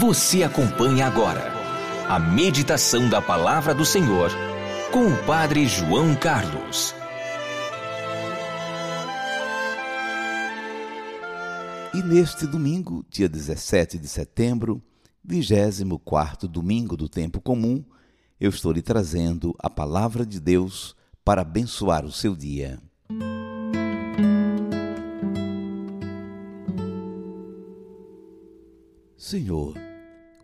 Você acompanha agora a meditação da Palavra do Senhor com o Padre João Carlos. E neste domingo, dia 17 de setembro, 24 domingo do tempo comum, eu estou lhe trazendo a palavra de Deus para abençoar o seu dia. Senhor,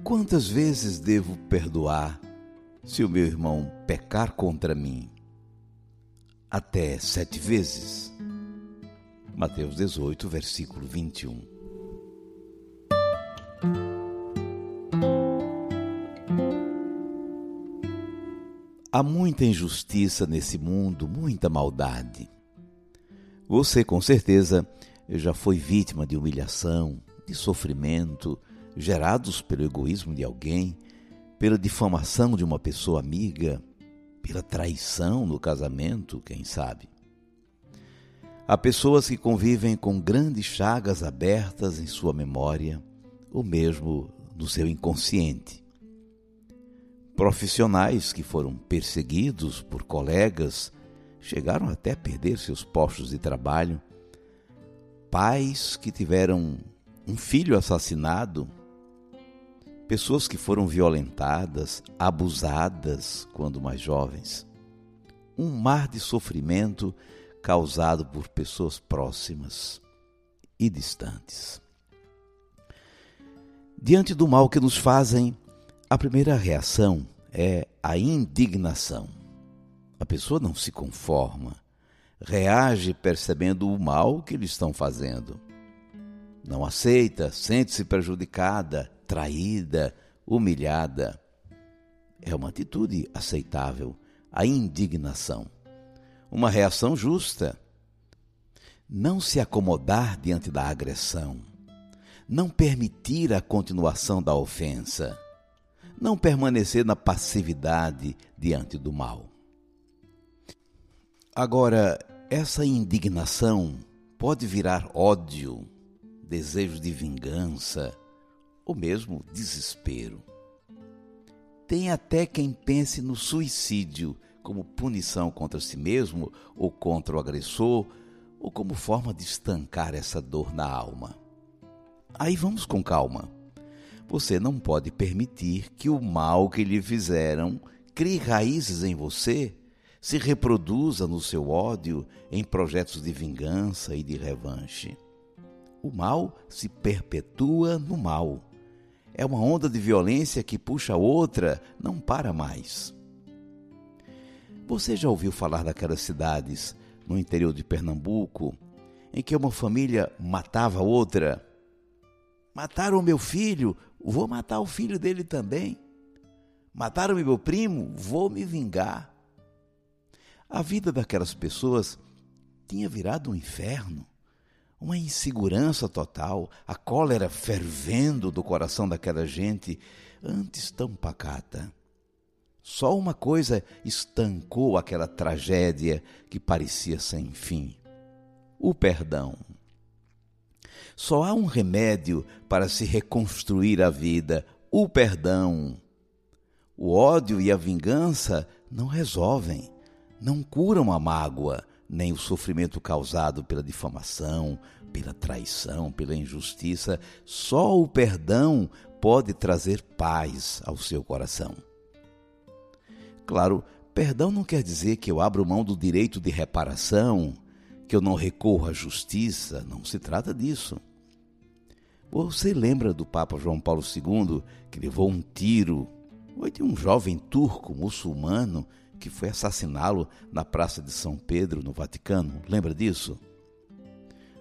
quantas vezes devo perdoar se o meu irmão pecar contra mim? Até sete vezes. Mateus 18, versículo 21. Há muita injustiça nesse mundo, muita maldade. Você, com certeza, já foi vítima de humilhação, de sofrimento, gerados pelo egoísmo de alguém, pela difamação de uma pessoa amiga, pela traição no casamento, quem sabe. Há pessoas que convivem com grandes chagas abertas em sua memória, ou mesmo no seu inconsciente. Profissionais que foram perseguidos por colegas chegaram até a perder seus postos de trabalho. Pais que tiveram um filho assassinado pessoas que foram violentadas, abusadas quando mais jovens. Um mar de sofrimento causado por pessoas próximas e distantes. Diante do mal que nos fazem, a primeira reação é a indignação. A pessoa não se conforma, reage percebendo o mal que lhe estão fazendo. Não aceita, sente-se prejudicada, traída, humilhada. É uma atitude aceitável, a indignação. Uma reação justa. Não se acomodar diante da agressão. Não permitir a continuação da ofensa. Não permanecer na passividade diante do mal. Agora, essa indignação pode virar ódio, desejo de vingança, ou mesmo desespero. Tem até quem pense no suicídio como punição contra si mesmo ou contra o agressor, ou como forma de estancar essa dor na alma. Aí vamos com calma. Você não pode permitir que o mal que lhe fizeram crie raízes em você, se reproduza no seu ódio em projetos de vingança e de revanche. O mal se perpetua no mal é uma onda de violência que puxa outra, não para mais. Você já ouviu falar daquelas cidades no interior de Pernambuco em que uma família matava outra? Mataram meu filho, vou matar o filho dele também. Mataram meu primo, vou me vingar. A vida daquelas pessoas tinha virado um inferno uma insegurança total, a cólera fervendo do coração daquela gente, antes tão pacata. Só uma coisa estancou aquela tragédia que parecia sem fim: o perdão. Só há um remédio para se reconstruir a vida: o perdão. O ódio e a vingança não resolvem, não curam a mágoa, nem o sofrimento causado pela difamação, pela traição, pela injustiça. Só o perdão pode trazer paz ao seu coração. Claro, perdão não quer dizer que eu abro mão do direito de reparação, que eu não recorro à justiça, não se trata disso. Você lembra do Papa João Paulo II que levou um tiro? Foi de um jovem turco muçulmano que foi assassiná-lo na Praça de São Pedro, no Vaticano. Lembra disso?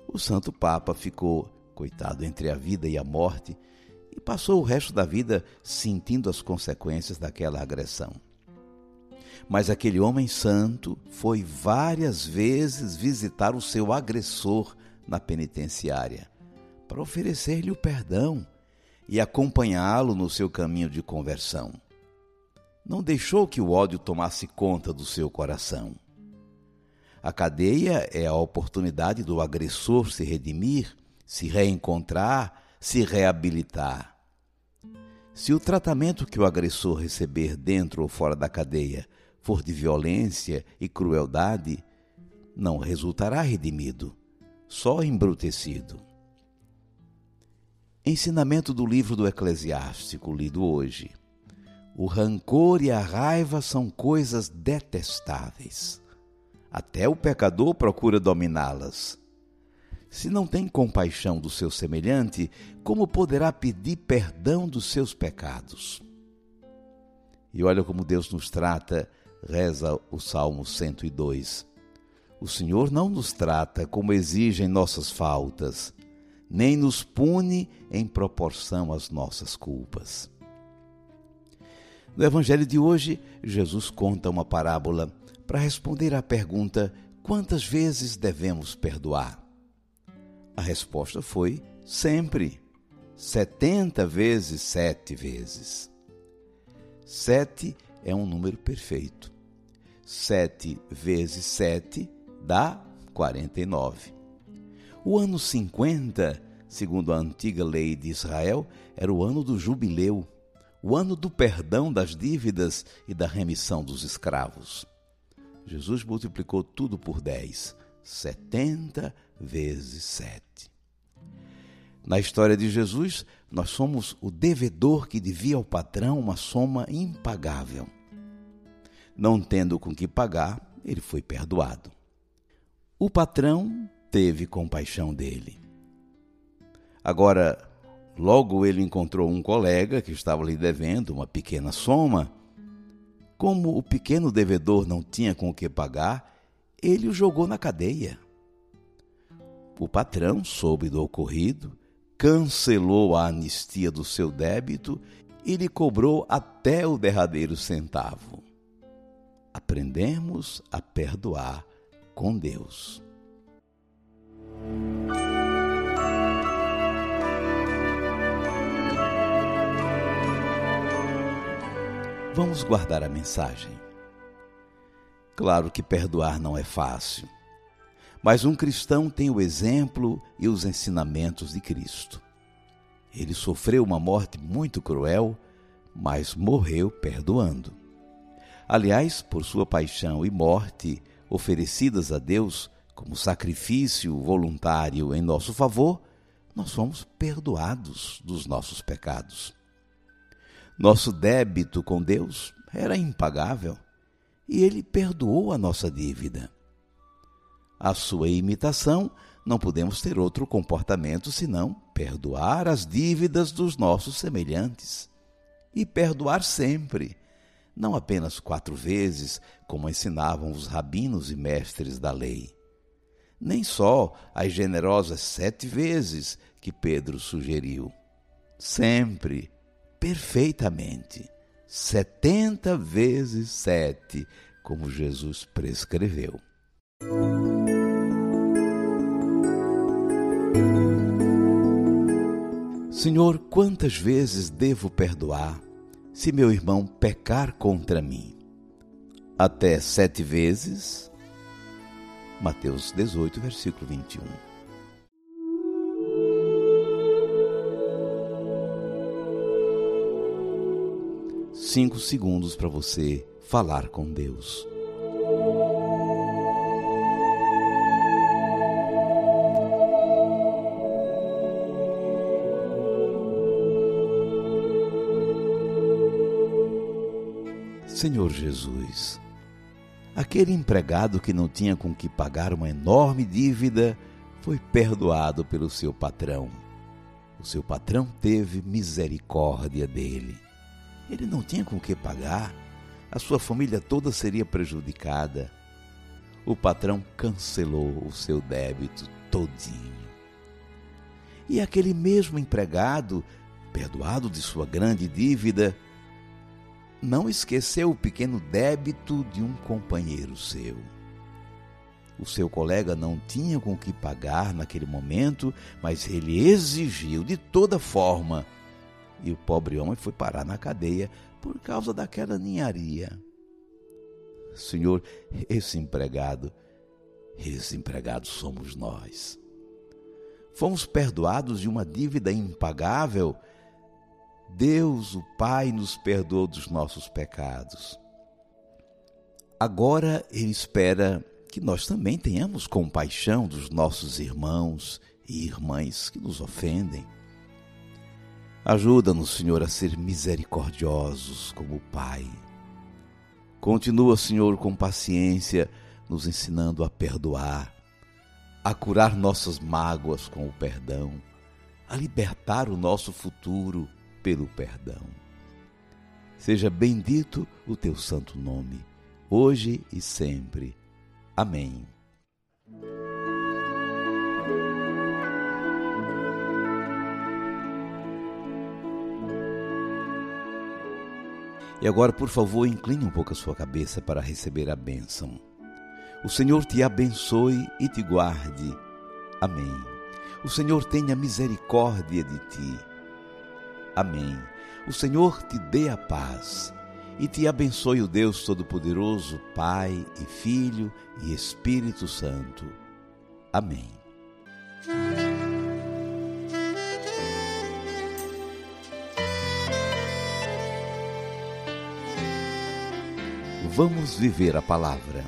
O Santo Papa ficou, coitado, entre a vida e a morte e passou o resto da vida sentindo as consequências daquela agressão. Mas aquele homem santo foi várias vezes visitar o seu agressor na penitenciária para oferecer-lhe o perdão e acompanhá-lo no seu caminho de conversão não deixou que o ódio tomasse conta do seu coração. A cadeia é a oportunidade do agressor se redimir, se reencontrar, se reabilitar. Se o tratamento que o agressor receber dentro ou fora da cadeia for de violência e crueldade, não resultará redimido, só embrutecido. Ensinamento do livro do Eclesiástico, lido hoje. O rancor e a raiva são coisas detestáveis. Até o pecador procura dominá-las. Se não tem compaixão do seu semelhante, como poderá pedir perdão dos seus pecados? E olha como Deus nos trata, reza o Salmo 102. O Senhor não nos trata como exigem nossas faltas, nem nos pune em proporção às nossas culpas. No Evangelho de hoje, Jesus conta uma parábola para responder à pergunta: quantas vezes devemos perdoar? A resposta foi: sempre. Setenta vezes sete vezes. Sete é um número perfeito. Sete vezes sete dá quarenta e nove. O ano cinquenta, segundo a antiga lei de Israel, era o ano do jubileu o ano do perdão das dívidas e da remissão dos escravos. Jesus multiplicou tudo por dez, setenta vezes sete. Na história de Jesus, nós somos o devedor que devia ao patrão uma soma impagável. Não tendo com que pagar, ele foi perdoado. O patrão teve compaixão dele. Agora, Logo ele encontrou um colega que estava lhe devendo uma pequena soma. Como o pequeno devedor não tinha com o que pagar, ele o jogou na cadeia. O patrão soube do ocorrido, cancelou a anistia do seu débito e lhe cobrou até o derradeiro centavo. Aprendemos a perdoar com Deus. Vamos guardar a mensagem. Claro que perdoar não é fácil, mas um cristão tem o exemplo e os ensinamentos de Cristo. Ele sofreu uma morte muito cruel, mas morreu perdoando. Aliás, por sua paixão e morte oferecidas a Deus como sacrifício voluntário em nosso favor, nós fomos perdoados dos nossos pecados. Nosso débito com Deus era impagável e ele perdoou a nossa dívida. A sua imitação, não podemos ter outro comportamento senão perdoar as dívidas dos nossos semelhantes. E perdoar sempre, não apenas quatro vezes, como ensinavam os rabinos e mestres da lei. Nem só as generosas sete vezes que Pedro sugeriu. Sempre perfeitamente, setenta vezes sete, como Jesus prescreveu. Senhor, quantas vezes devo perdoar se meu irmão pecar contra mim? Até sete vezes? Mateus 18, versículo 21. Cinco segundos para você falar com Deus. Senhor Jesus, aquele empregado que não tinha com que pagar uma enorme dívida foi perdoado pelo seu patrão. O seu patrão teve misericórdia dele. Ele não tinha com que pagar, a sua família toda seria prejudicada. O patrão cancelou o seu débito todinho. E aquele mesmo empregado, perdoado de sua grande dívida, não esqueceu o pequeno débito de um companheiro seu. O seu colega não tinha com que pagar naquele momento, mas ele exigiu de toda forma e o pobre homem foi parar na cadeia por causa daquela ninharia. Senhor, esse empregado, esse empregado somos nós. Fomos perdoados de uma dívida impagável Deus, o Pai, nos perdoou dos nossos pecados. Agora Ele espera que nós também tenhamos compaixão dos nossos irmãos e irmãs que nos ofendem. Ajuda-nos, Senhor, a ser misericordiosos como o Pai. Continua, Senhor, com paciência, nos ensinando a perdoar, a curar nossas mágoas com o perdão, a libertar o nosso futuro pelo perdão. Seja bendito o teu santo nome, hoje e sempre. Amém. E agora, por favor, incline um pouco a sua cabeça para receber a bênção. O Senhor te abençoe e te guarde. Amém. O Senhor tenha misericórdia de ti. Amém. O Senhor te dê a paz e te abençoe o Deus Todo-Poderoso, Pai e Filho e Espírito Santo. Amém. Vamos viver a palavra.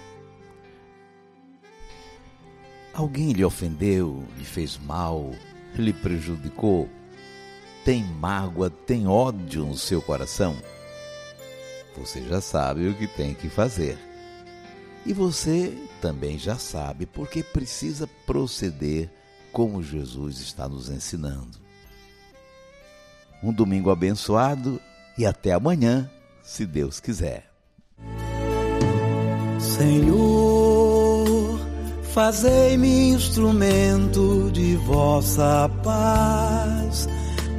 Alguém lhe ofendeu, lhe fez mal, lhe prejudicou? Tem mágoa, tem ódio no seu coração? Você já sabe o que tem que fazer. E você também já sabe porque precisa proceder como Jesus está nos ensinando. Um domingo abençoado e até amanhã, se Deus quiser. Senhor, fazei-me instrumento de vossa paz.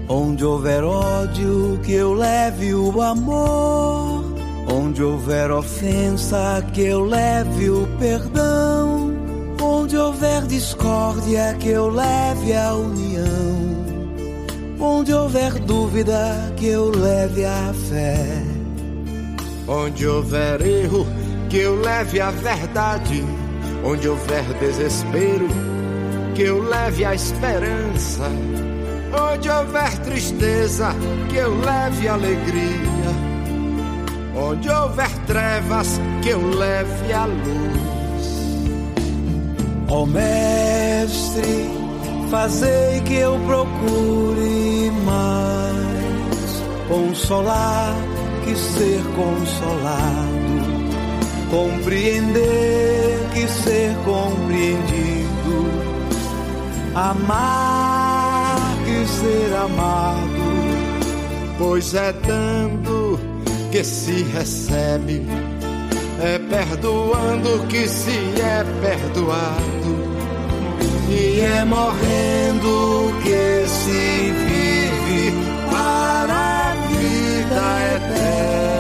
Onde houver ódio, que eu leve o amor. Onde houver ofensa, que eu leve o perdão. Onde houver discórdia, que eu leve a união. Onde houver dúvida, que eu leve a fé. Onde houver erro, que eu leve a verdade. Onde houver desespero, que eu leve a esperança. Onde houver tristeza, que eu leve alegria. Onde houver trevas, que eu leve a luz. Ó oh, Mestre, fazei que eu procure mais consolar que ser consolado, Compreender que ser compreendido, amar que ser amado, pois é dando que se recebe, é perdoando que se é perdoado, e é morrendo que se vive para a vida eterna.